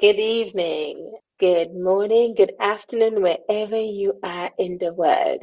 good evening, good morning, good afternoon, wherever you are in the world.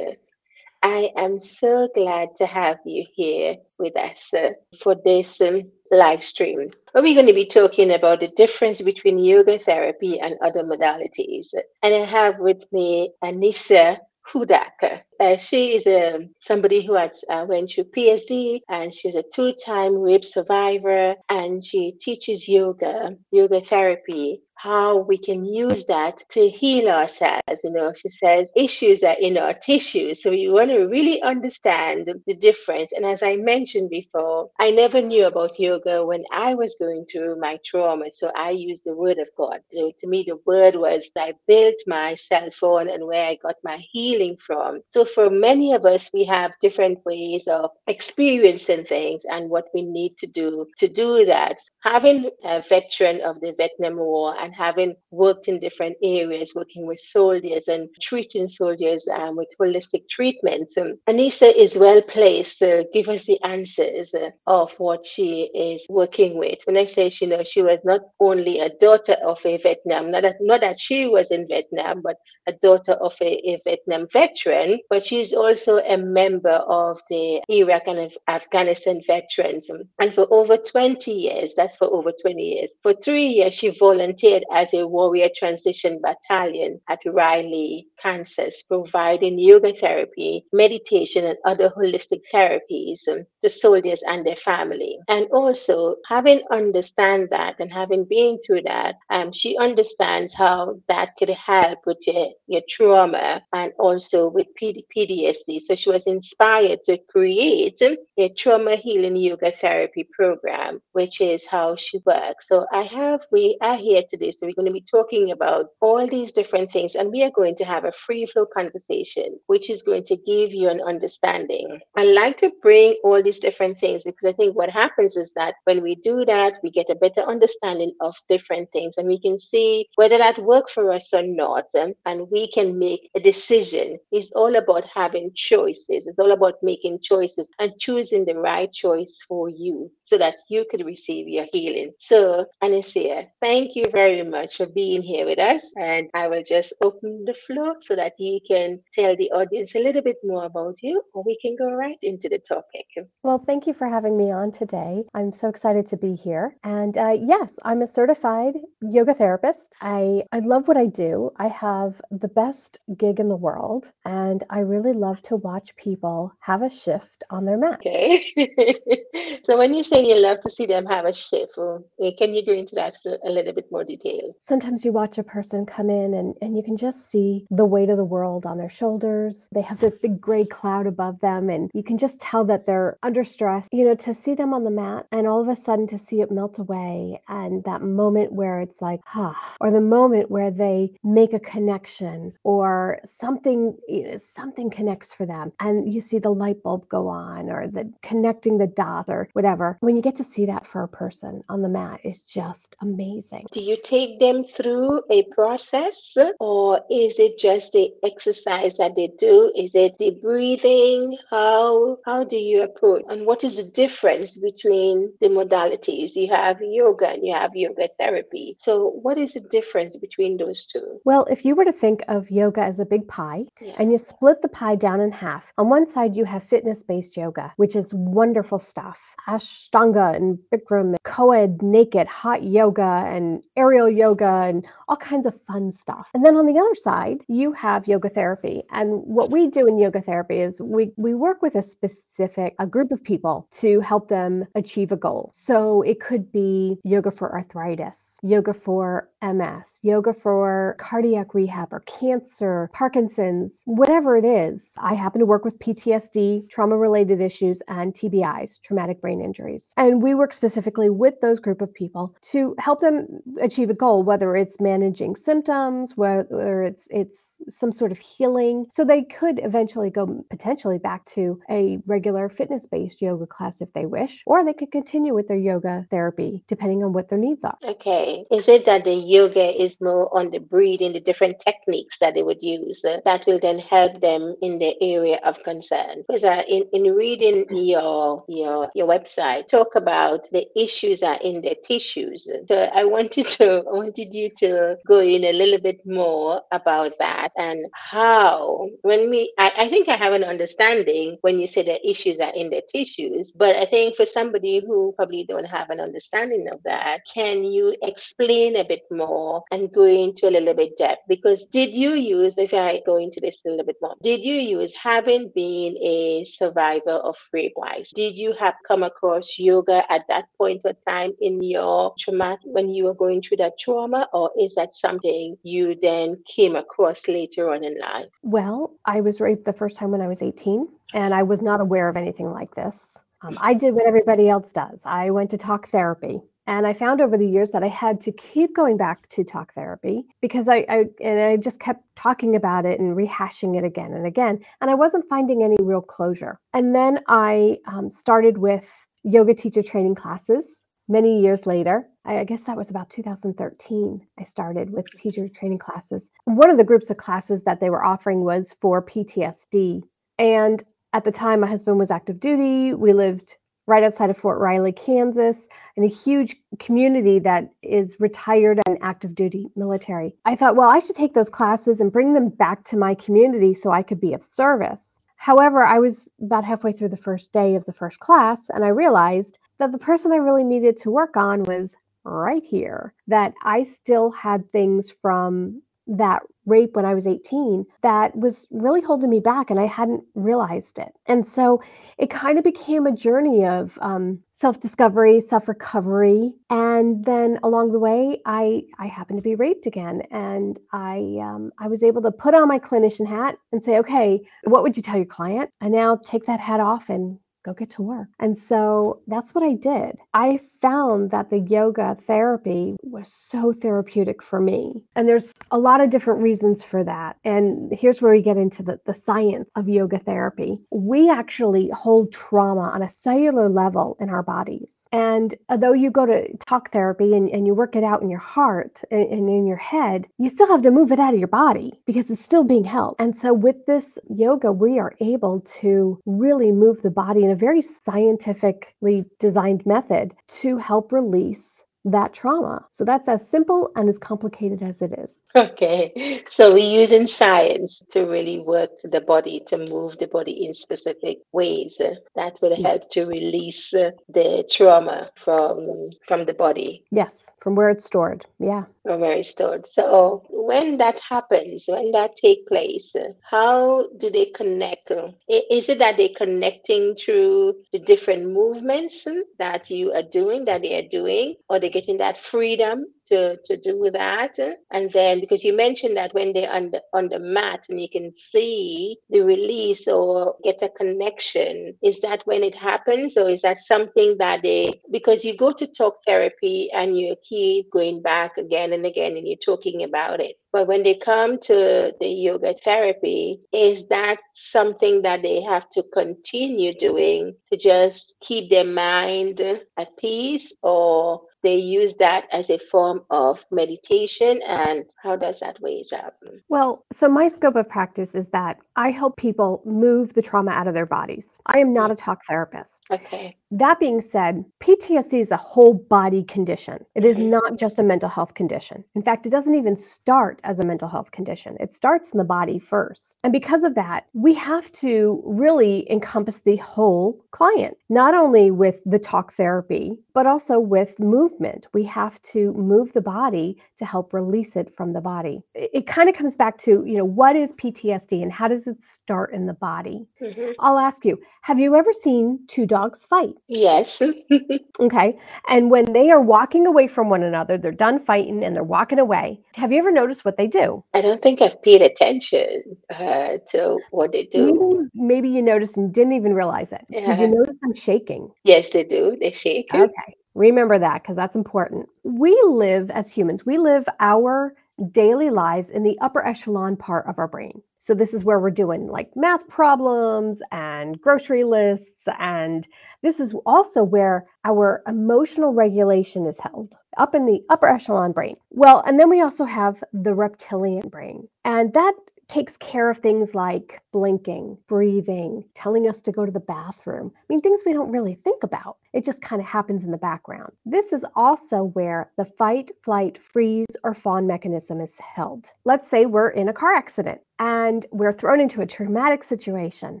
I am so glad to have you here with us uh, for this um, live stream. We're going to be talking about the difference between yoga therapy and other modalities. And I have with me Anissa Hudak. Uh, she is a, somebody who has uh, went through PSD and she's a two-time rape survivor and she teaches yoga, yoga therapy how we can use that to heal ourselves. You know, she says issues are in our tissues. So you want to really understand the difference. And as I mentioned before, I never knew about yoga when I was going through my trauma. So I used the word of God. So to me, the word was I built my cell phone and where I got my healing from. So for many of us, we have different ways of experiencing things and what we need to do to do that. Having a veteran of the Vietnam War and having worked in different areas, working with soldiers and treating soldiers um, with holistic treatments, um, Anissa is well placed to give us the answers uh, of what she is working with. When I say she, you know, she was not only a daughter of a Vietnam, not that, not that she was in Vietnam, but a daughter of a, a Vietnam veteran, but she's also a member of the Iraq and Afghanistan veterans. And for over 20 years, that's for over 20 years, for three years, she volunteered as a warrior transition battalion at Riley, Kansas, providing yoga therapy, meditation, and other holistic therapies to soldiers and their family. And also, having understand that and having been through that, um, she understands how that could help with your, your trauma and also with PD, PTSD. So she was inspired to create a trauma healing yoga therapy program, which is how she works. So I have, we are here today. So we're going to be talking about all these different things and we are going to have a free flow conversation, which is going to give you an understanding. I like to bring all these different things because I think what happens is that when we do that, we get a better understanding of different things and we can see whether that works for us or not. And we can make a decision. It's all about having choices. It's all about making choices and choosing the right choice for you so that you could receive your healing. So, Anissa, thank you very much for being here with us. And I will just open the floor so that you can tell the audience a little bit more about you, or we can go right into the topic. Well, thank you for having me on today. I'm so excited to be here. And uh, yes, I'm a certified yoga therapist. I, I love what I do. I have the best gig in the world, and I really love to watch people have a shift on their mat. Okay. so when you say you love to see them have a shift, well, eh, can you go into that a little bit more detail? Sometimes you watch a person come in and, and you can just see the weight of the world on their shoulders. They have this big gray cloud above them, and you can just tell that they're under stress. You know, to see them on the mat and all of a sudden to see it melt away, and that moment where it's like, ah, or the moment where they make a connection or something, you know, something connects for them, and you see the light bulb go on or the connecting the dot or whatever. When you get to see that for a person on the mat, it's just amazing. Do you take them through a process or is it just the exercise that they do? Is it the breathing? How how do you approach and what is the difference between the modalities? You have yoga and you have yoga therapy. So what is the difference between those two? Well, if you were to think of yoga as a big pie Yeah. and you split the pie down in half, on one side you have fitness based yoga, which is wonderful stuff Ashtanga and Bikram, co-ed naked hot yoga and aerial yoga and all kinds of fun stuff. And then on the other side, you have yoga therapy. And what we do in yoga therapy is we, we work with a specific a group of people to help them achieve a goal. So it could be yoga for arthritis, yoga for MS, yoga for cardiac rehab or cancer, Parkinson's, whatever it is. I happen to work with PTSD, trauma related issues, and TBIs, traumatic brain injuries. And we work specifically with those group of people to help them achieve a goal, whether it's managing symptoms, whether it's it's some sort of healing. So they could eventually go potentially back to a regular fitness-based yoga class if they wish, or they could continue with their yoga therapy depending on what their needs are. Okay. Is it that the yoga is more on the breathing, the different techniques that they would use uh, that will then help them in the area of concern. Because uh, in, in reading your your your website, talk about the issues are in the tissues. So I wanted to I wanted you to go in a little bit more about that and how when we I, I think I have an understanding when you say the issues are in the tissues, but I think for somebody who probably don't have an understanding of that, can you explain a bit more and go into a little bit depth? Because did you use, if I go into this a little bit more, did you use having been a survivor of rape wise, did you have come across yoga at that point of time in your trauma when you were going through that trauma, or is that something you then came across later on in life? Well, I was raped the first time when I was 18, and I was not aware of anything like this. Um, I did what everybody else does. I went to talk therapy. And I found over the years that I had to keep going back to talk therapy because I, I, and I just kept talking about it and rehashing it again and again, and I wasn't finding any real closure. And then I um, started with yoga teacher training classes many years later. I, I guess that was about 2013. I started with teacher training classes. One of the groups of classes that they were offering was for PTSD, and at the time, my husband was active duty. We lived right outside of Fort Riley, Kansas, in a huge community that is retired and active duty military. I thought, well, I should take those classes and bring them back to my community so I could be of service. However, I was about halfway through the first day of the first class, and I realized that the person I really needed to work on was right here, that I still had things from that rape when I was 18 that was really holding me back and I hadn't realized it. And so it kind of became a journey of um, self discovery, self recovery. And then along the way, I, I happened to be raped again. And I, um, I was able to put on my clinician hat and say, okay, what would you tell your client? I now take that hat off and go get to work. And so that's what I did. I found that the yoga therapy was so therapeutic for me. And there's a lot of different reasons for that. And here's where we get into the, the science of yoga therapy. We actually hold trauma on a cellular level in our bodies. And although you go to talk therapy and, and you work it out in your heart and, and in your head, you still have to move it out of your body because it's still being held. And so with this yoga, we are able to really move the body in a very scientifically designed method to help release that trauma. So that's as simple and as complicated as it is. Okay. So we're using science to really work the body, to move the body in specific ways that will help yes. to release the trauma from from the body. Yes, from where it's stored. Yeah. Where it's stored. So when that happens, when that take place, how do they connect? Is it that they're connecting through the different movements that you are doing, that they are doing, or they're getting that freedom to, to do that. And then because you mentioned that when they're on the, on the mat and you can see the release or get a connection, is that when it happens or is that something that they, because you go to talk therapy and you keep going back again and again and you're talking about it. But when they come to the yoga therapy, is that something that they have to continue doing to just keep their mind at peace? Or they use that as a form of meditation? And how does that weigh up? Well so my scope of practice is that i help people move the trauma out of their bodies. I am not a mm. talk therapist. Okay that being said ptsd is a whole body condition It is mm-hmm. not just a mental health condition in fact it doesn't even start as a mental health condition it starts in the body first and because of that we have to really encompass the whole client not only with the talk therapy but also with movement movement. We have to move the body to help release it from the body. It, it kind of comes back to, you know, what is PTSD and how does it start in the body? Mm-hmm. I'll ask you, have you ever seen two dogs fight? Yes. okay. And when they are walking away from one another, they're done fighting and they're walking away. Have you ever noticed what they do? I don't think I've paid attention uh, to what they do. Maybe, maybe you noticed and didn't even realize it. Yeah. Did you notice them shaking? Yes, they do. They shake. Okay. Remember that because that's important. We live as humans, we live our daily lives in the upper echelon part of our brain. So, this is where we're doing like math problems and grocery lists. And this is also where our emotional regulation is held up in the upper echelon brain. Well, and then we also have the reptilian brain. And that takes care of things like blinking, breathing, telling us to go to the bathroom. I mean, things we don't really think about. It just kind of happens in the background. This is also where the fight, flight, freeze, or fawn mechanism is held. Let's say we're in a car accident and we're thrown into a traumatic situation.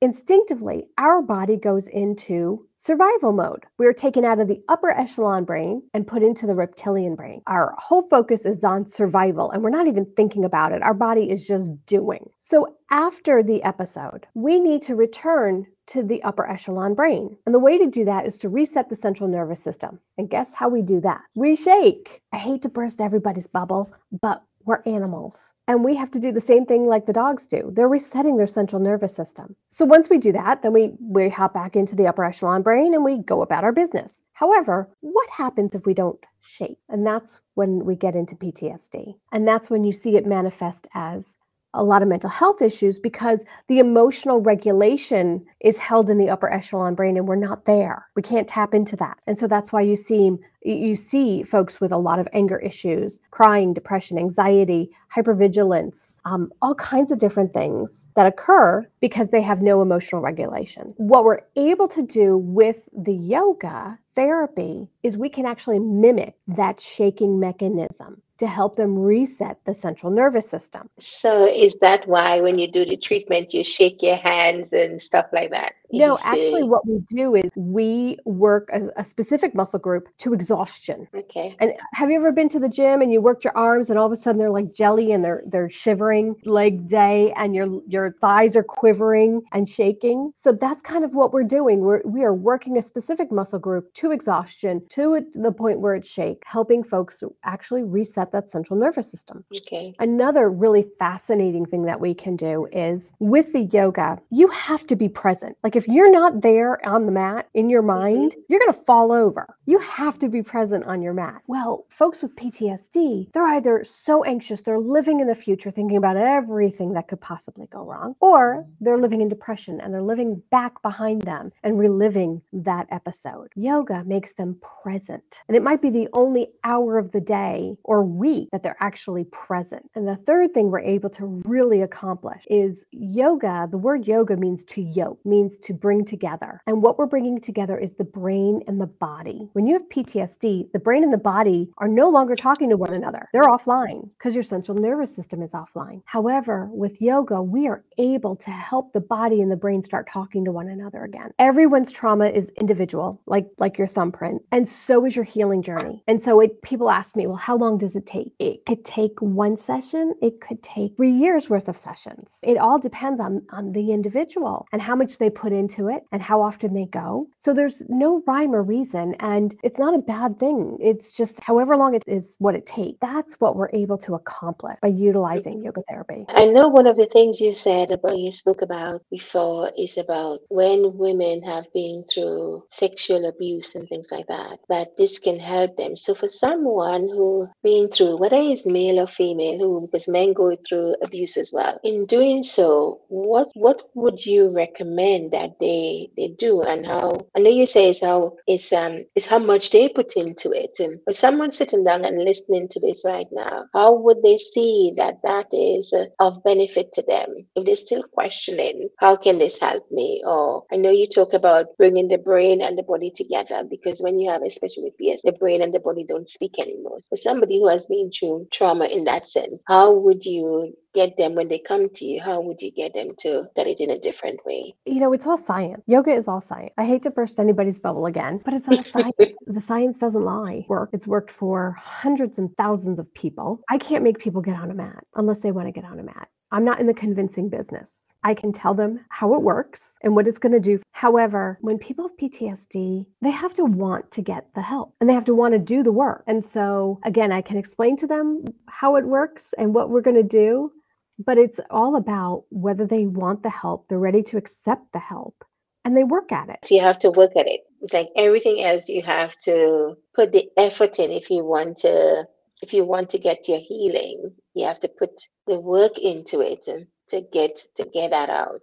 Instinctively, our body goes into survival mode. We're taken out of the upper echelon brain and put into the reptilian brain. Our whole focus is on survival, and we're not even thinking about it. Our body is just doing. So, after the episode, we need to return to the upper echelon brain. And the way to do that is to reset the central nervous system. And guess how we do that? We shake. I hate to burst everybody's bubble, but we're animals. And we have to do the same thing like the dogs do. They're resetting their central nervous system. So once we do that, then we, we hop back into the upper echelon brain and we go about our business. However, what happens if we don't shake? And that's when we get into PTSD. And that's when you see it manifest as a lot of mental health issues because the emotional regulation is held in the upper echelon brain and we're not there. We can't tap into that. And so that's why you see you see folks with a lot of anger issues, crying, depression, anxiety, hypervigilance, um, all kinds of different things that occur because they have no emotional regulation. What we're able to do with the yoga therapy is we can actually mimic that shaking mechanism to help them reset the central nervous system. So, is that why when you do the treatment, you shake your hands and stuff like that? No, actually, what we do is we work as a specific muscle group to exhaustion. Okay. And have you ever been to the gym and you worked your arms and all of a sudden they're like jelly and they're they're shivering leg day and your your thighs are quivering and shaking? So that's kind of what we're doing. We're we are working a specific muscle group to exhaustion to the point where it shake, helping folks actually reset that central nervous system. Okay. Another really fascinating thing that we can do is with the yoga, you have to be present. Like if you're not there on the mat in your mm-hmm. mind, mm-hmm. you're going to fall over. You have to be present on your mat. Well, folks with PTSD, they're either so anxious, they're living in the future thinking about everything that could possibly go wrong, or they're living in depression and they're living back behind them and reliving that episode. Yoga makes them present. And it might be the only hour of the day or week that they're actually present. And the third thing we're able to really accomplish is yoga. The word yoga means to yoke, means to bring together. And what we're bringing together is the brain and the body. When you have PTSD, the brain and the body are no longer talking to one another. They're offline because your central nervous system is offline. However, with yoga, we are able to help the body and the brain start talking to one another again. Everyone's trauma is individual, like like your thumbprint, and so is your healing journey. And so it people ask me, "Well, how long does it take?" It could take one session, it could take 3 years worth of sessions. It all depends on on the individual and how much they put into it and how often they go. So there's no rhyme or reason. And it's not a bad thing. It's just however long it is what it takes. That's what we're able to accomplish by utilizing mm-hmm. yoga therapy. I know one of the things you said about you spoke about before is about when women have been through sexual abuse and things like that, that this can help them. So for someone who been through, whether it's male or female, who because men go through abuse as well, in doing so, what what would you recommend that they they do and how I know you say it's how it's um it's how much they put into it. And for someone sitting down and listening to this right now, how would they see that that is uh, of benefit to them? If they're still questioning, how can this help me? Or I know you talk about bringing the brain and the body together because when you have, especially with PS, the brain and the body don't speak anymore. For somebody who has been through trauma in that sense, how would you get them when they come to you? How would you get them to that it in a different way? You know, it's all science. Yoga is all science. I hate to burst anybody's bubble again, but it's all science. the science doesn't lie. Work. It's worked for hundreds and thousands of people. I can't make people get on a mat unless they want to get on a mat. I'm not in the convincing business. I can tell them how it works and what it's going to do. However, when people have PTSD, they have to want to get the help and they have to want to do the work. And so, again, I can explain to them how it works and what we're going to do but it's all about whether they want the help, they're ready to accept the help, and they work at it. So you have to work at it. It's like everything else, you have to put the effort in if you want to if you want to get your healing, you have to put the work into it and to get to get that out.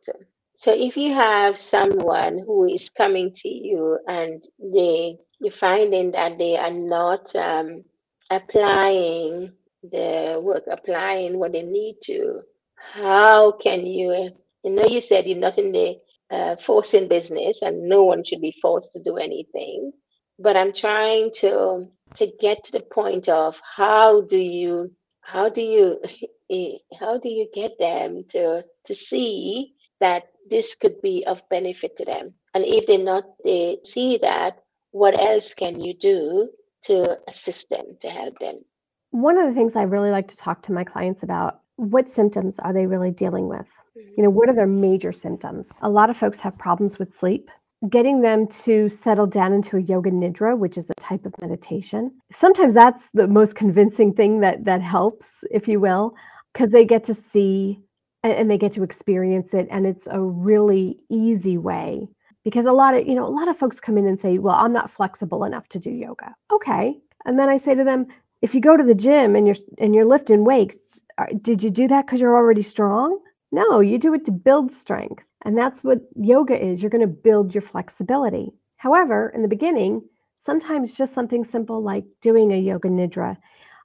So if you have someone who is coming to you and they you're finding that they are not um, applying the work, applying what they need to, how can you? You know, you said you're not in the uh, forcing business, and no one should be forced to do anything. But I'm trying to to get to the point of how do you how do you how do you get them to to see that this could be of benefit to them? And if they not they see that what else can you do to assist them to help them? One of the things i really like to talk to my clients about what symptoms are they really dealing with? Mm-hmm. You know what are their major symptoms? A lot of folks have problems with sleep getting them to settle down into a yoga nidra which is a type of meditation. Sometimes that's the most convincing thing that that helps if you will because they get to see and they get to experience it and it's a really easy way. Because a lot of you know a lot of folks come in and say well i'm not flexible enough to do yoga. Okay. And then i say to them if you go to the gym and you're and you're lifting weights did you do that because you're already strong? No you do it to build strength and that's what yoga is. You're going to build your flexibility. However, in the beginning, sometimes just something simple like doing a yoga nidra.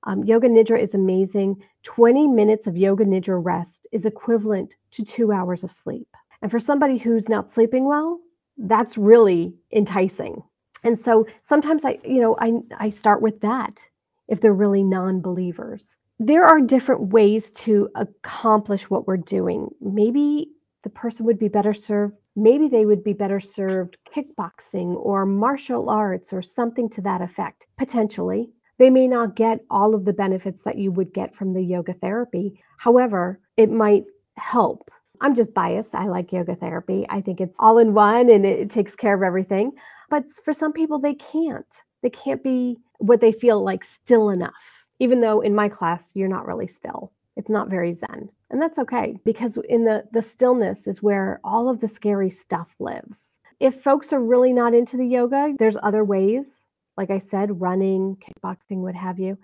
Um, yoga nidra is amazing. 20 minutes of yoga nidra rest is equivalent to two hours of sleep. And for somebody who's not sleeping well, that's really enticing. And so sometimes I, you know, I, I start with that if they're really non believers. There are different ways to accomplish what we're doing. Maybe the person would be better served maybe they would be better served kickboxing or martial arts or something to that effect potentially. They may not get all of the benefits that you would get from the yoga therapy. However it might help. I'm just biased. I like yoga therapy. I think it's all in one and it, takes care of everything. But for some people they can't. They can't be what they feel like still enough. Even though in my class you're not really still. It's not very zen and that's okay because in the the stillness is where all of the scary stuff lives. If folks are really not into the yoga there's other ways like i said running kickboxing what have you.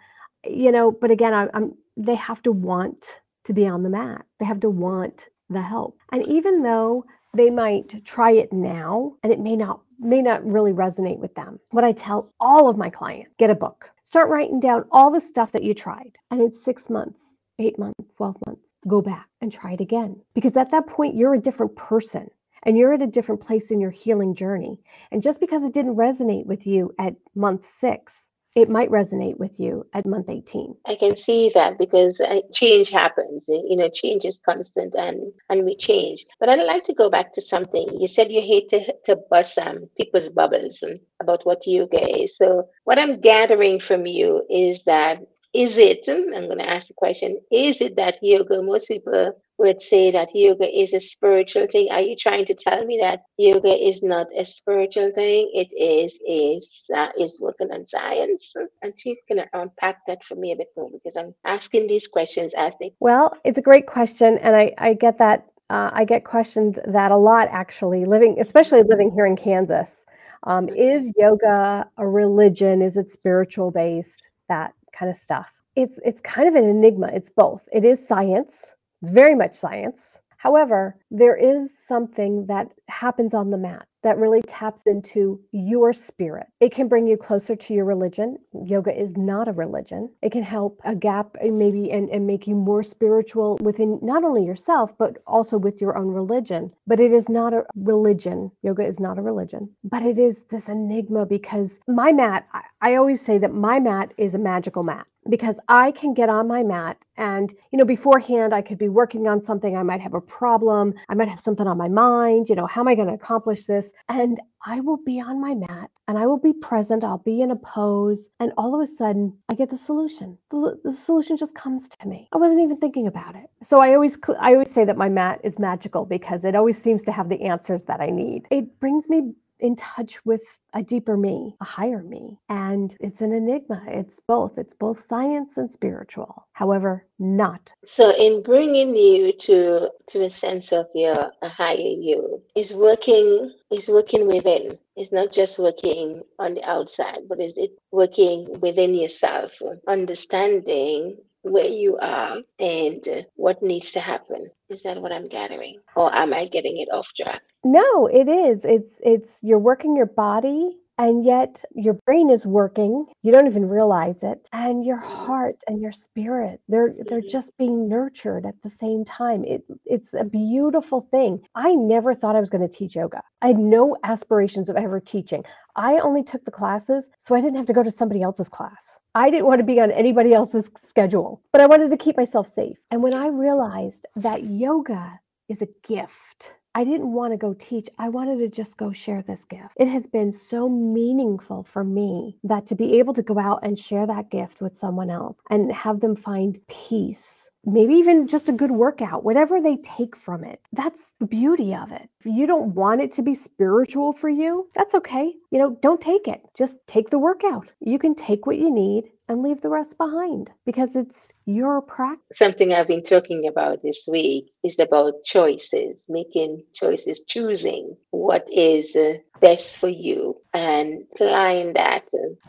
You know but again I, i'm they have to want to be on the mat. They have to want the help. And even though they might try it now and it may not may not really resonate with them what i tell all of my clients get a book. Start writing down all the stuff that you tried and it's six months eight months, 12 months, go back and try it again. Because at that point, you're a different person and you're at a different place in your healing journey. And just because it didn't resonate with you at month six, it might resonate with you at month 18 i can see that because uh, change happens. You know change is constant and and we change. But i'd like to go back to something. You said you hate to, to bust um, people's bubbles about what you is so what i'm gathering from you is that is it, I'm going to ask the question, is it that yoga, most people would say that yoga is a spiritual thing. Are you trying to tell me that yoga is not a spiritual thing? It is is uh, is working on science. And she's gonna unpack that for me a bit more because I'm asking these questions as they. Well, it's a great question, and I I get that uh, I get questioned that a lot actually. Living, especially living here in Kansas, um, is yoga a religion? Is it spiritual based? That kind of stuff. It's it's kind of an enigma. It's both. It is science. It's very much science. However, there is something that happens on the mat that really taps into your spirit. It can bring you closer to your religion. Yoga is not a religion. It can help a gap and maybe and, and make you more spiritual within not only yourself, but also with your own religion. But it is not a religion. Yoga is not a religion. But it is this enigma because my mat, I, I always say that my mat is a magical mat because I can get on my mat and, you know, beforehand I could be working on something. I might have a problem. I might have something on my mind. You know, how am I going to accomplish this? And I will be on my mat and I will be present. I'll be in a pose. And all of a sudden, I get the solution. The, the solution just comes to me. I wasn't even thinking about it. So I always, I always say that my mat is magical because it always seems to have the answers that I need. It brings me in touch with a deeper me, a higher me. And it's an enigma. It's both. It's both science and spiritual. However, not. So in bringing you to to a sense of your higher you is working is working within. It's not just working on the outside, but is it working within yourself, understanding where you are and what needs to happen. Is that what I'm gathering? Or am I getting it off track? No, it is. It's it's you're working your body and yet your brain is working you don't even realize it and your heart and your spirit they're they're Mhm. just being nurtured at the same time it, it's a beautiful thing. I never thought i was going to teach yoga. I had no aspirations of ever teaching. I only took the classes so i didn't have to go to somebody else's class. I didn't want to be on anybody else's schedule but i wanted to keep myself safe. And when i realized that yoga is a gift I didn't want to go teach. I wanted to just go share this gift. It has been so meaningful for me that to be able to go out and share that gift with someone else and have them find peace. Maybe even just a good workout, whatever they take from it. That's the beauty of it. If you don't want it to be spiritual for you, that's okay. You know, don't take it. Just take the workout. You can take what you need and leave the rest behind because it's your practice. Something I've been talking about this week is about choices, making choices, choosing what is uh, best for you and applying that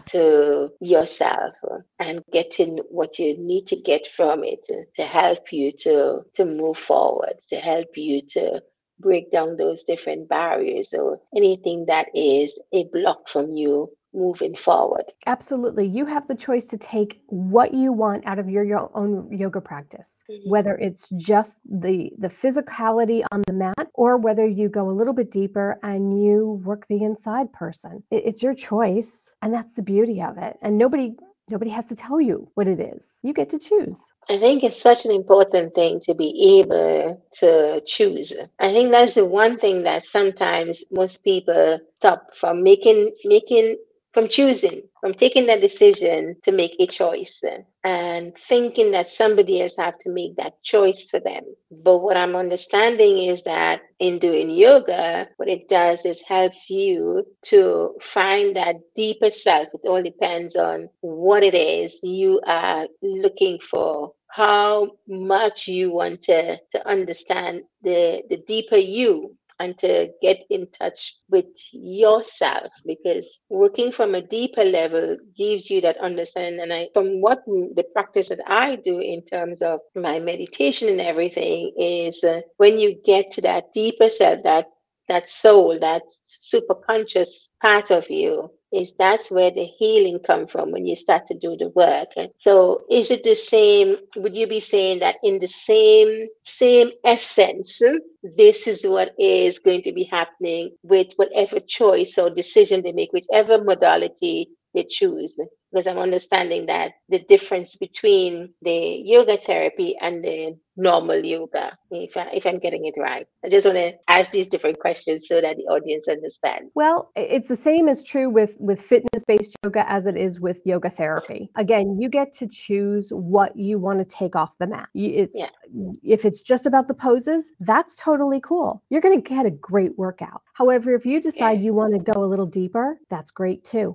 to yourself and getting what you need to get from it to help you to, to move forward, to help you to break down those different barriers or anything that is a block from you moving forward. Absolutely. You have the choice to take what you want out of your, your own yoga practice, Mhm. whether it's just the the physicality on the mat or whether you go a little bit deeper and you work the inside person. It- it's your choice and that's the beauty of it. And nobody nobody has to tell you what it is. You get to choose. I think it's such an important thing to be able to choose. I think that's the one thing that sometimes most people stop from making making from choosing, from taking that decision to make a choice and thinking that somebody else have to make that choice for them. But what I'm understanding is that in doing yoga, what it does is helps you to find that deeper self. It all depends on what it is you are looking for how much you want to, to understand the, the deeper you and to get in touch with yourself because working from a deeper level gives you that understanding. And i from what the practice that i do in terms of my meditation and everything is uh, when you get to that deeper self that that soul that super conscious part of you is that's where the healing come from when you start to do the work. So is it the same would you be saying that in the same same essence this is what is going to be happening with whatever choice or decision they make whichever modality they choose because i'm understanding that the difference between the yoga therapy and the normal yoga if, I, if i'm getting it right i just want to ask these different questions so that the audience understands Well, it's the same as true with with fitness-based yoga as it is with yoga therapy. Again, you get to choose what you want to take off the mat. It's Yeah. if it's just about the poses, that's totally cool. You're going to get a great workout. However, if you decide Yeah. you want to go a little deeper, that's great too.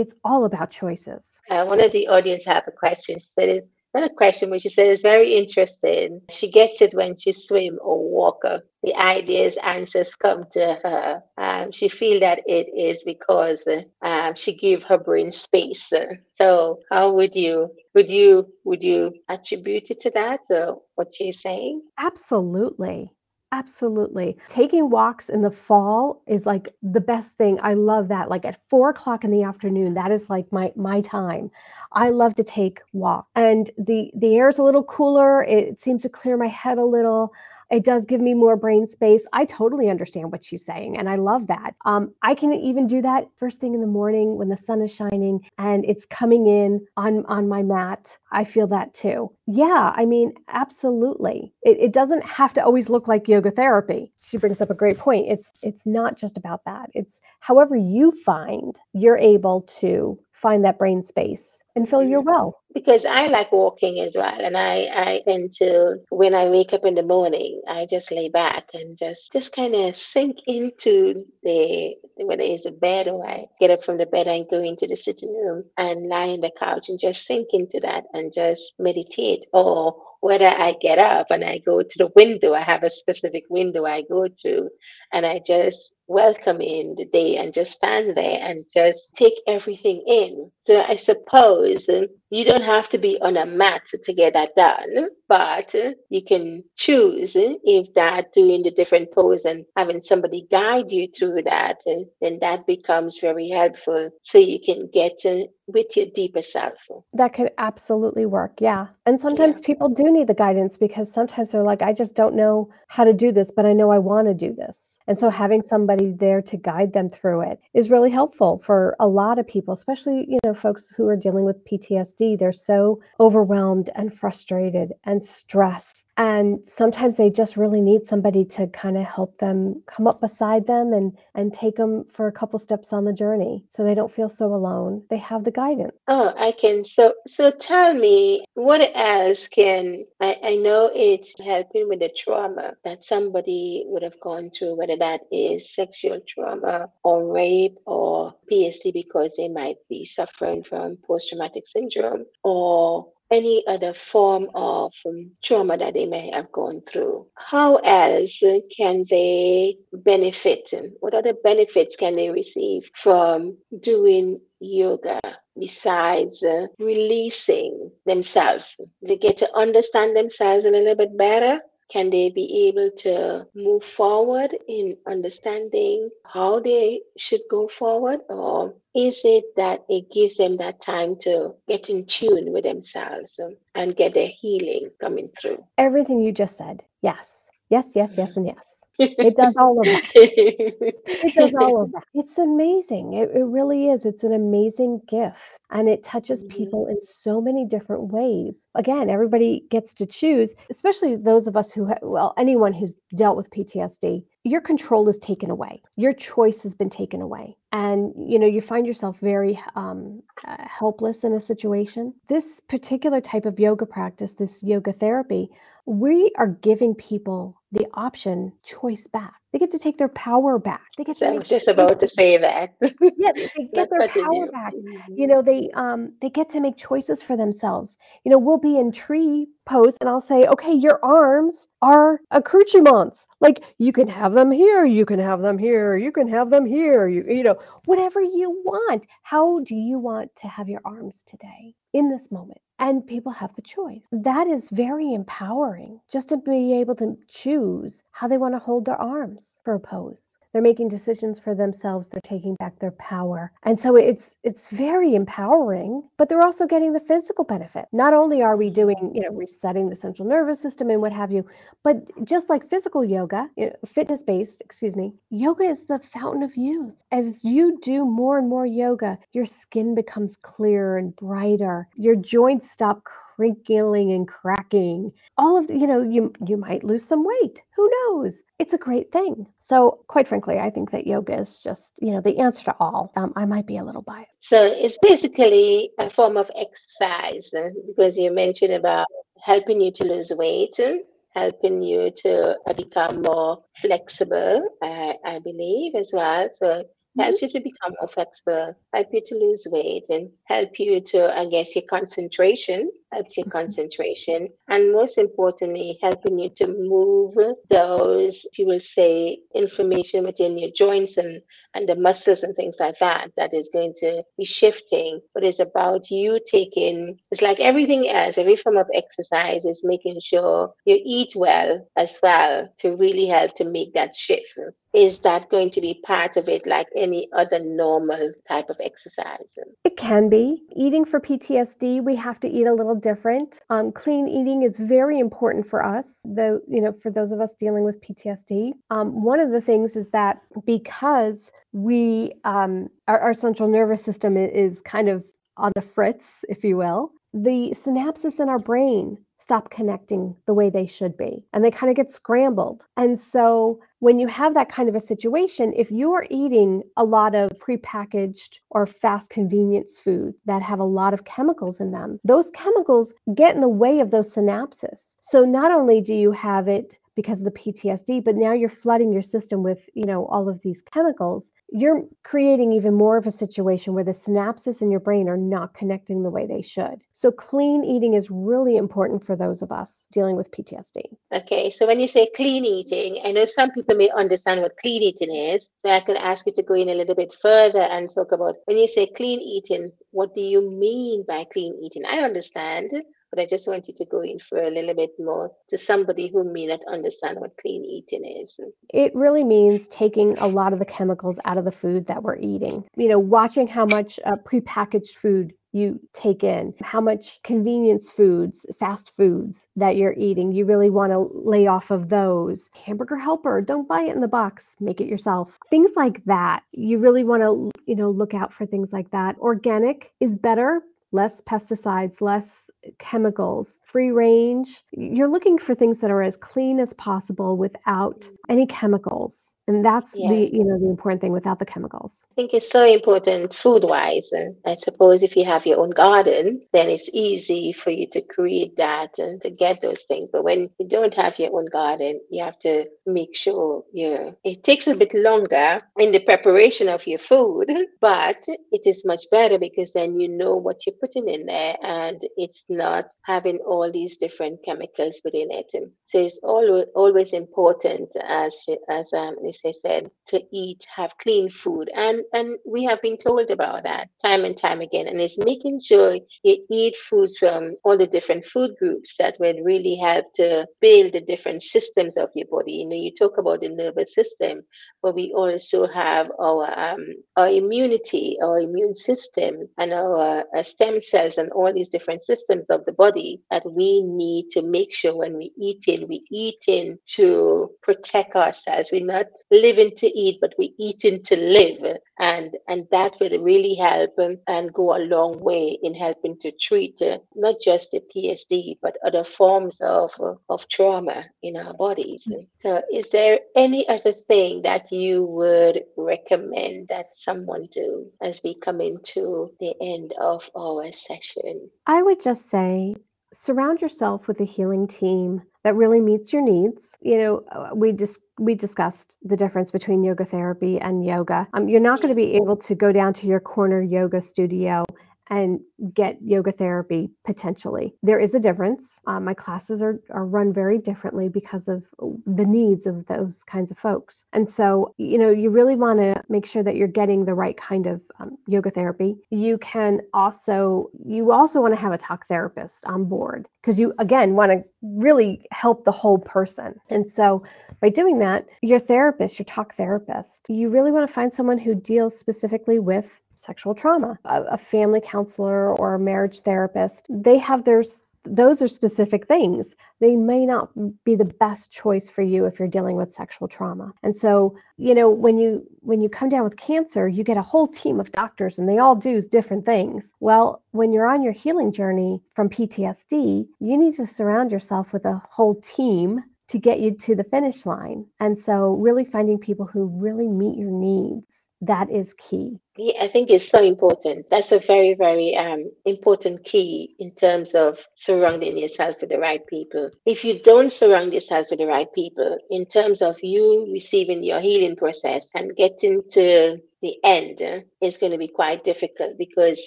It's all about choices. Uh, one of the audience have a question. She said it's not a question, but she said it's very interesting. She gets it when she swim or walk. uh, The ideas, answers come to her. Um, she feel that it is because uh, um, she give her brain space. Uh, So how would you would you would you attribute it to that or what she's saying? Absolutely. Absolutely. Taking walks in the fall is like the best thing. I love that. Like at four o'clock in the afternoon, that is like my my time. I love to take walk, and the the air is a little cooler. It seems to clear my head a little. It does give me more brain space. I totally understand what she's saying, and I love that. Um, I can even do that first thing in the morning when the sun is shining and it's coming in on on my mat. I feel that too. Yeah, I mean, absolutely. It, it doesn't have to always look like yoga therapy. She brings up a great point. It's it's not just about that. It's however you find you're able to find that brain space and feel you're mm-hmm. well. because I like walking as well, and I I tend to when I wake up in the morning, I just lay back and just just kind of sink into the whether it's a bed or I get up from the bed and go into the sitting room and lie in the couch and just sink into that and just meditate or whether I get up and I go to the window, I have a specific window I go to, and I just welcome in the day and just stand there and just take everything in. So I suppose uh, you don't have to be on a mat to get that done, but uh, you can choose uh, if that doing the different pose and having somebody guide you through that, and then that becomes very helpful so you can get with your deeper self. That could absolutely work. Yeah. And sometimes yeah. people do need the guidance because sometimes they're like, I just don't know how to do this, but I know I want to do this. And so having somebody there to guide them through it is really helpful for a lot of people, especially, you know, folks who are dealing with PTSD. They're so overwhelmed and frustrated and stressed. And sometimes they just really need somebody to kind of help them come up beside them and and take them for a couple steps on the journey so they don't feel so alone. They have the guidance. Oh, I can. So, so tell me, what else can I, I know it's helping with the trauma that somebody would have gone through, whether that is sexual trauma or rape or PTSD because they might be suffering from post traumatic syndrome or any other form of um, trauma that they may have gone through. How else can they benefit? What other benefits can they receive from doing yoga besides uh, releasing themselves? They get to understand themselves a little bit better can they be able to move forward in understanding how they should go forward? Or is it that it gives them that time to get in tune with themselves and get their healing coming through? Everything you just said. Yes. Yes, yes, yes, mm-hmm. and yes. It does all of that. it does all of that. It's amazing. It, it really is. It's an amazing gift and it touches mm-hmm. people in so many different ways. Again, everybody gets to choose, especially those of us who, ha- well, anyone who's dealt with PTSD. Your control is taken away. Your choice has been taken away, and you know you find yourself very um, uh, helpless in a situation. This particular type of yoga practice, this yoga therapy, we are giving people the option choice back. They get to take their power back. They get to. I was just about to say that. yeah, they get their power back. Mm-hmm. You know, they um they get to make choices for themselves. You know, we'll be in tree pose, and I'll say, okay, your arms are accoutrements. Like you can have them here, you can have them here, you can have them here. You you know, whatever you want. How do you want to have your arms today in this moment? And people have the choice. That is very empowering just to be able to choose how they want to hold their arms for a pose they're making decisions for themselves. They're taking back their power. And so it's it's very empowering but they're also getting the physical benefit. Not only are we mm-hmm. doing you know resetting the central nervous system and what have you but just like physical yoga you know, fitness based excuse me yoga is the fountain of youth. As you do more and more yoga your skin becomes clearer and brighter. Your joints stop crinkling and cracking. All of the, you know you you might lose some weight. Who knows? It's a great thing. So quite frankly i think that yoga is just you know the answer to all. Um, i might be a little biased. So it's basically a form of exercise uh, because you mentioned about helping you to lose weight and helping you to uh, become more flexible uh, i believe as well. So helps you to become more flexible, help you to lose weight, and help you to, I guess, your concentration, helps your concentration, and most importantly, helping you to move those, you will say, inflammation within your joints and, and the muscles and things like that, that is going to be shifting. But it's about you taking, it's like everything else, every form of exercise is making sure you eat well as well to really help to make that shift. Is that going to be part of it like any other normal type of exercise? It can be. Eating for ptsd we have to eat a little different. Um, clean eating is very important for us though you know for those of us dealing with ptsd um, one of the things is that because we um, our, our central nervous system is kind of on the fritz if you will the synapses in our brain stop connecting the way they should be and they kind of get scrambled. And so when you have that kind of a situation, if you are eating a lot of prepackaged or fast convenience food that have a lot of chemicals in them, those chemicals get in the way of those synapses. So not only do you have it because of the PTSD, but now you're flooding your system with, you know, all of these chemicals. You're creating even more of a situation where the synapses in your brain are not connecting the way they should. So clean eating is really important for for those of us dealing with PTSD. Okay, so when you say clean eating, I know some people may understand what clean eating is. So I could ask you to go in a little bit further and talk about when you say clean eating, what do you mean by clean eating? I understand, but I just want you to go in for a little bit more to somebody who may not understand what clean eating is. It really means taking a lot of the chemicals out of the food that we're eating. You know, watching how much uh, prepackaged food you take in, how much convenience foods, fast foods that you're eating. You really want to lay off of those. Hamburger helper, don't buy it in the box, make it yourself. Things like that. You really want to, you know, look out for things like that. Organic is better, less pesticides, less chemicals, free range. You're looking for things that are as clean as possible without any chemicals and that's yeah. the you know the important thing without the chemicals. I think it's so important food wise and i suppose if you have your own garden then it's easy for you to create that and to get those things. But when you don't have your own garden you have to make sure you it takes a bit longer in the preparation of your food but it is much better because then you know what you're putting in there and it's not having all these different chemicals within it. And so it's always always important as as um, they said, to eat, have clean food. And and we have been told about that time and time again. And it's making sure you eat foods from all the different food groups that would really help to build the different systems of your body. You know, you talk about the nervous system, but we also have our um, our immunity, our immune system, and our uh, stem cells, and all these different systems of the body that we need to make sure when we eat in, we eat in to protect ourselves. We're not living to eat, but we're eating to live. And, and that will really help and go a long way in helping to treat uh, not just the PTSD, but other forms of, of trauma in our bodies. So, is there any other thing that you would recommend that someone do as we come into the end of our session? I would just say surround yourself with a healing team that really meets your needs. You know, uh, we just we discussed the difference between yoga therapy and yoga. Um, you're not going to be able to go down to your corner yoga studio and get yoga therapy potentially. There is a difference. Uh, my classes are, are run very differently because of the needs of those kinds of folks. And so, you know, you really want to make sure that you're getting the right kind of um, yoga therapy. You can also, you also want to have a talk therapist on board because you, again, want to really help the whole person. And so by doing that, your therapist, your talk therapist, you really want to find someone who deals specifically with sexual trauma. A, a family counselor or a marriage therapist, they have their those are specific things. They may not be the best choice for you if you're dealing with sexual trauma. And so, you know, when you when you come down with cancer, you get a whole team of doctors and they all do different things. Well, when you're on your healing journey from PTSD, you need to surround yourself with a whole team to get you to the finish line. And so, really finding people who really meet your needs, that is key. Yeah, I think it's so important. That's a very, very um, important key in terms of surrounding yourself with the right people. If you don't surround yourself with the right people, in terms of you receiving your healing process and getting to the end is going to be quite difficult because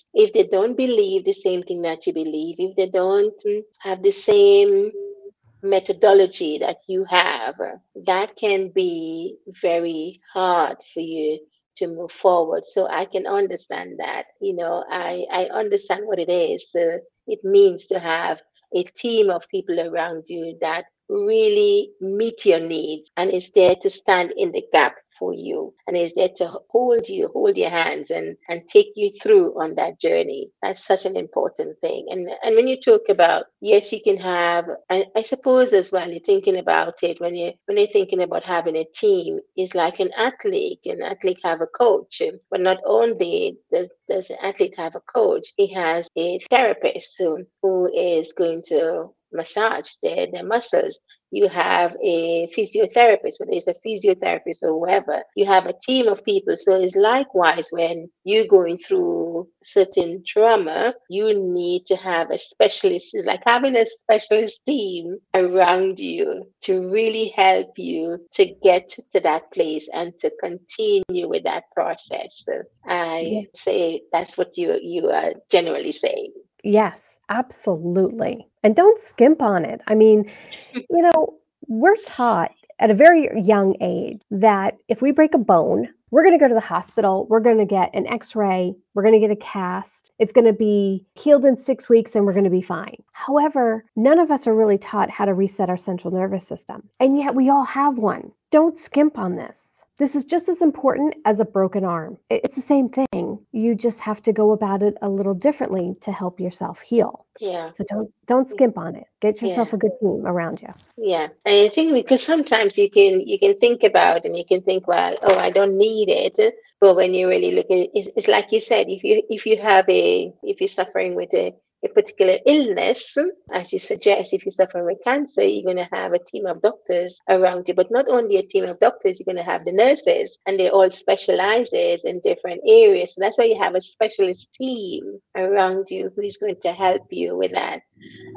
if they don't believe the same thing that you believe, if they don't have the same methodology that you have, that can be very hard for you to move forward. So I can understand that. You know, I, I understand what it is. To, it means to have a team of people around you that really meet your needs and is there to stand in the gap for you and is there to hold you, hold your hands and, and take you through on that journey. That's such an important thing. And and when you talk about, yes, you can have, I, I suppose as well, you're thinking about it when you when you're thinking about having a team, is like an athlete. An athlete have a coach, but not only does, does an athlete have a coach, he has a therapist who is going to massage their, their muscles you have a physiotherapist, whether it's a physiotherapist or whoever, you have a team of people. So it's likewise when you're going through certain trauma, you need to have a specialist. It's like having a specialist team around you to really help you to get to that place and to continue with that process. So I yeah. say that's what you you are generally saying. Yes, absolutely. And don't skimp on it. I mean, you know, we're taught at a very young age that if we break a bone, we're going to go to the hospital, we're going to get an x ray, we're going to get a cast, it's going to be healed in six weeks, and we're going to be fine. However, none of us are really taught how to reset our central nervous system. And yet we all have one. Don't skimp on this. This is just as important as a broken arm. It's the same thing. You just have to go about it a little differently to help yourself heal. Yeah. So don't don't skimp on it. Get yourself Yeah. a good team around you. Yeah, and I think because sometimes you can you can think about and you can think, well, oh, I don't need it. But when you really look at it, it's, it's like you said, if you if you have a if you're suffering with a a particular illness, as you suggest, if you suffer with cancer, you're going to have a team of doctors around you. But not only a team of doctors, you're going to have the nurses, and they all specializes in different areas. So that's why you have a specialist team around you who is going to help you with that.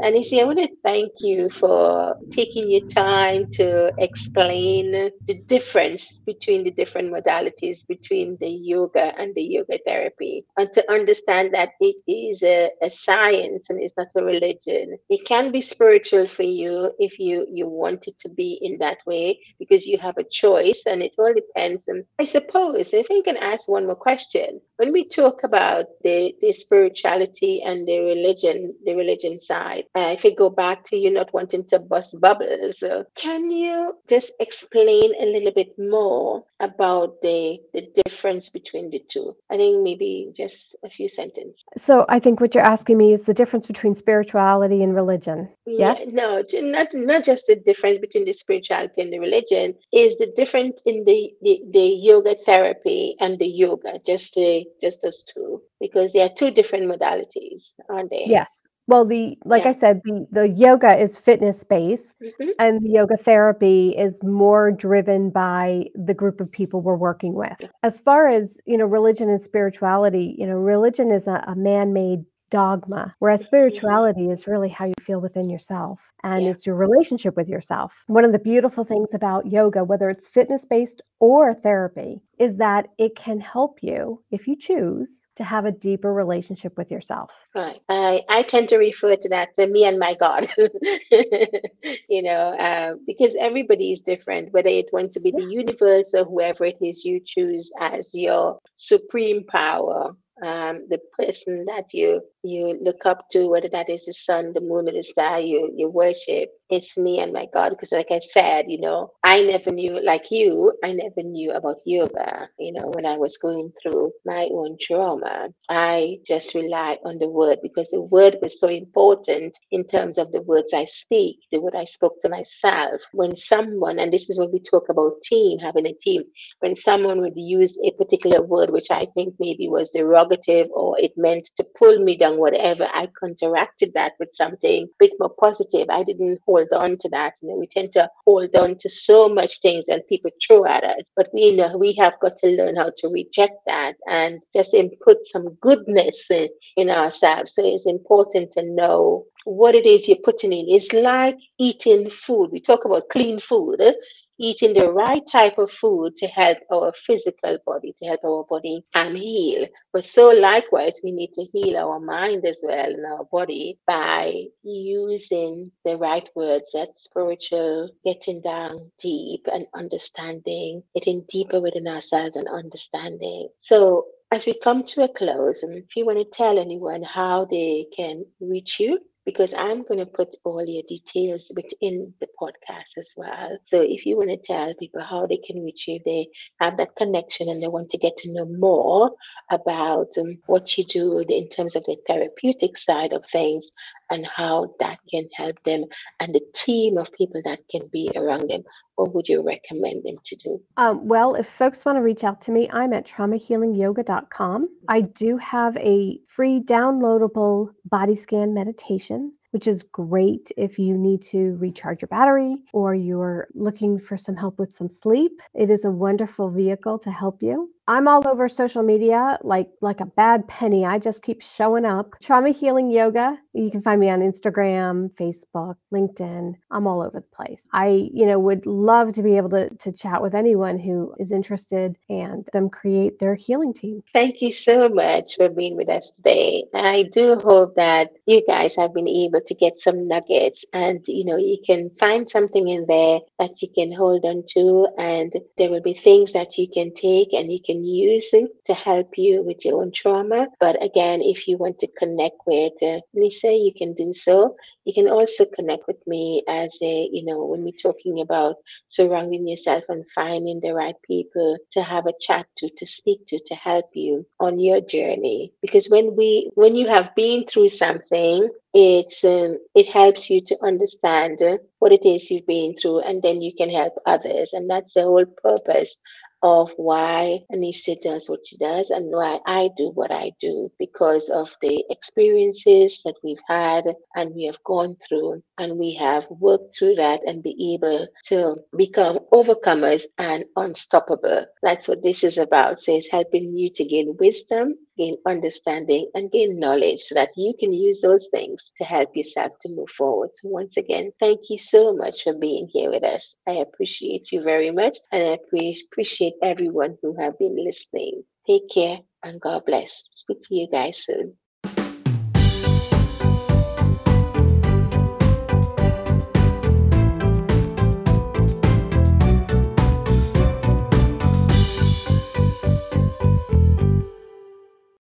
And you see, I want to thank you for taking your time to explain the difference between the different modalities between the yoga and the yoga therapy, and to understand that it is a, a science and it's not a religion. It can be spiritual for you if you you want it to be in that way because you have a choice, and it all depends. And I suppose if I can ask one more question, when we talk about the the spirituality and the religion, the religion side. Uh, if we go back to you not wanting to bust bubbles, uh, can you just explain a little bit more about the the difference between the two? I think maybe just a few sentences. So I think what you're asking me is the difference between spirituality and religion. Yeah, Yes? no, not not just the difference between the spirituality and the religion is the difference in the, the the yoga therapy and the yoga, just the just those two, because they are two different modalities, aren't they? Yes. Well, the like Yeah. I said, the the yoga is fitness based Mhm. and the yoga therapy is more driven by the group of people we're working with. As far as, you know, religion and spirituality, you know, religion is a, a man-made dogma, whereas spirituality is really how you feel within yourself and Yeah. it's your relationship with yourself. One of the beautiful things about yoga, whether it's fitness based or therapy, is that it can help you, if you choose, to have a deeper relationship with yourself. Right. I, I tend to refer to that to me and my God. you know, uh, because everybody is different, whether it wants to be the universe or whoever it is you choose as your supreme power. Um, the person that you you look up to, whether that is the sun, the moon, or the star, you you worship. It's me and my God, because like I said, you know, I never knew, like you, I never knew about yoga. You know, when I was going through my own trauma, I just relied on the word because the word was so important in terms of the words I speak, the word I spoke to myself. When someone, and this is when we talk about team, having a team, when someone would use a particular word, which I think maybe was derogative or it meant to pull me down, whatever, I counteracted that with something a bit more positive. I didn't hold on to that. You know, we tend to hold on to so much things that people throw at us, but we know we have got to learn how to reject that and just input some goodness in, in ourselves. So it's important to know what it is you're putting in. It's like eating food. We talk about clean food. eh? Eating the right type of food to help our physical body, to help our body and heal. But so likewise, we need to heal our mind as well and our body by using the right words, that spiritual getting down deep and understanding, getting deeper within ourselves and understanding. So as we come to a close, and if you want to tell anyone how they can reach you, because I'm going to put all your details within the podcast as well. So if you want to tell people how they can reach you, they have that connection and they want to get to know more about um, what you do in terms of the therapeutic side of things and how that can help them and the team of people that can be around them, what would you recommend them to do? Um, well, if folks want to reach out to me, I'm at traumahealingyoga.com. I do have a free downloadable body scan meditation, which is great if you need to recharge your battery or you're looking for some help with some sleep. It is a wonderful vehicle to help you. I'm all over social media like like a bad penny. I just keep showing up. Trauma Healing Yoga. You can find me on Instagram, Facebook, LinkedIn. I'm all over the place. I, you know, would love to be able to to chat with anyone who is interested and them create their healing team. Thank you so much for being with us today. I do hope that you guys have been able to get some nuggets and you know you can find something in there that you can hold on to and there will be things that you can take and you can use to help you with your own trauma. But again, if you want to connect with uh, Anissa, you can do so. You can also connect with me as a, you know, when we're talking about surrounding yourself and finding the right people to have a chat to, to speak to, to help you on your journey. Because when we, when you have been through something, it's um, it helps you to understand what it is you've been through and then you can help others and that's the whole purpose of why Anissa does what she does and why I do what I do because of the experiences that we've had and we have gone through and we have worked through that and be able to become overcomers and unstoppable. That's what this is about. So it's helping you to gain wisdom, gain understanding, and gain knowledge so that you can use those things to help yourself to move forward. So once again, thank you so much for being here with us. I appreciate you very much and I appreciate everyone who have been listening. Take care and God bless. Speak to you guys soon.